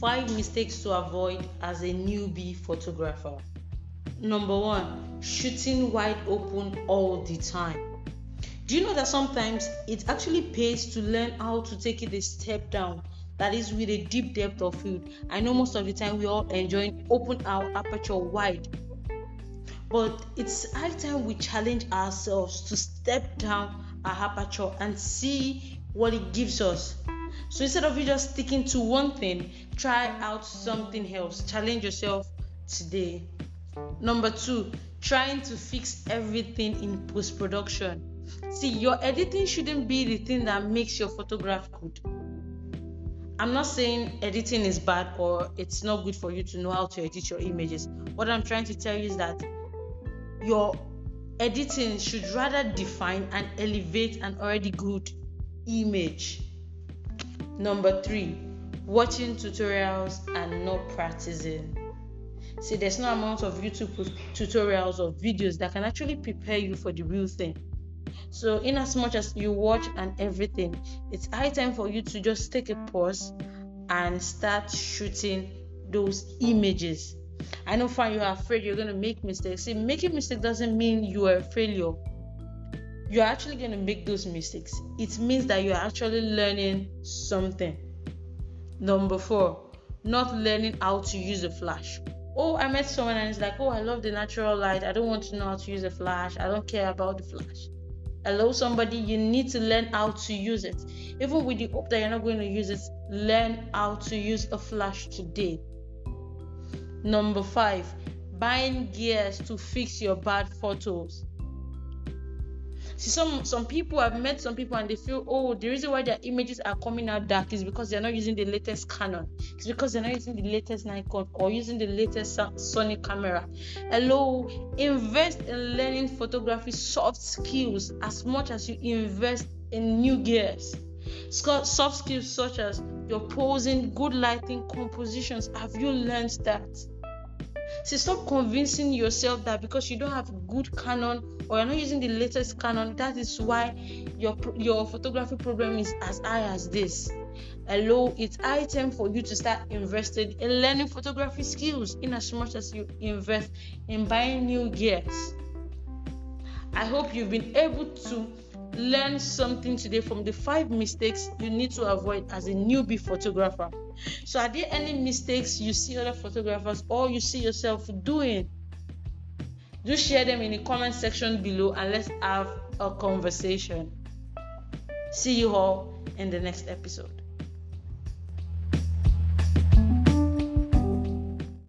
Five mistakes to avoid as a newbie photographer. Number one, shooting wide open all the time. Do you know that sometimes it actually pays to learn how to take it a step down? That is with a deep depth of field. I know most of the time we all enjoy open our aperture wide. But it's high time we challenge ourselves to step down our aperture and see what it gives us. So instead of you just sticking to one thing, try out something else. Challenge yourself today. Number two, trying to fix everything in post production. See, your editing shouldn't be the thing that makes your photograph good. I'm not saying editing is bad or it's not good for you to know how to edit your images. What I'm trying to tell you is that your editing should rather define and elevate an already good image. Number three, watching tutorials and not practicing. See, there's no amount of YouTube tutorials or videos that can actually prepare you for the real thing. So, in as much as you watch and everything, it's high time for you to just take a pause and start shooting those images. I know, fine, you're afraid you're going to make mistakes. See, making mistakes doesn't mean you are a failure. You're actually going to make those mistakes. It means that you're actually learning something. Number four, not learning how to use a flash. Oh i met someone and it's like oh i love the natural light. I don't want to know how to use a flash. I don't care about the flash. Hello somebody you need to learn how to use it. Even with the hope that you're not going to use it learn how to use a flash today. Number five buying gears to fix your bad photos See, some some people I've met some people and they feel, oh, the reason why their images are coming out dark is because they're not using the latest Canon. It's because they're not using the latest Nikon or using the latest Sony camera. Hello, invest in learning photography soft skills as much as you invest in new gears. Soft skills such as your posing, good lighting, compositions. Have you learned that? See, stop convincing yourself that because you don't have good Canon or you're not using the latest Canon, that is why your your photography problem is as high as this. Hello, it's high time for you to start investing in learning photography skills in as much as you invest in buying new gears. I hope you've been able to learn something today from the five mistakes you need to avoid as a newbie photographer. So, are there any mistakes you see other photographers or you see yourself doing? Do share them in the comment section below and let's have a conversation. See you all in the next episode.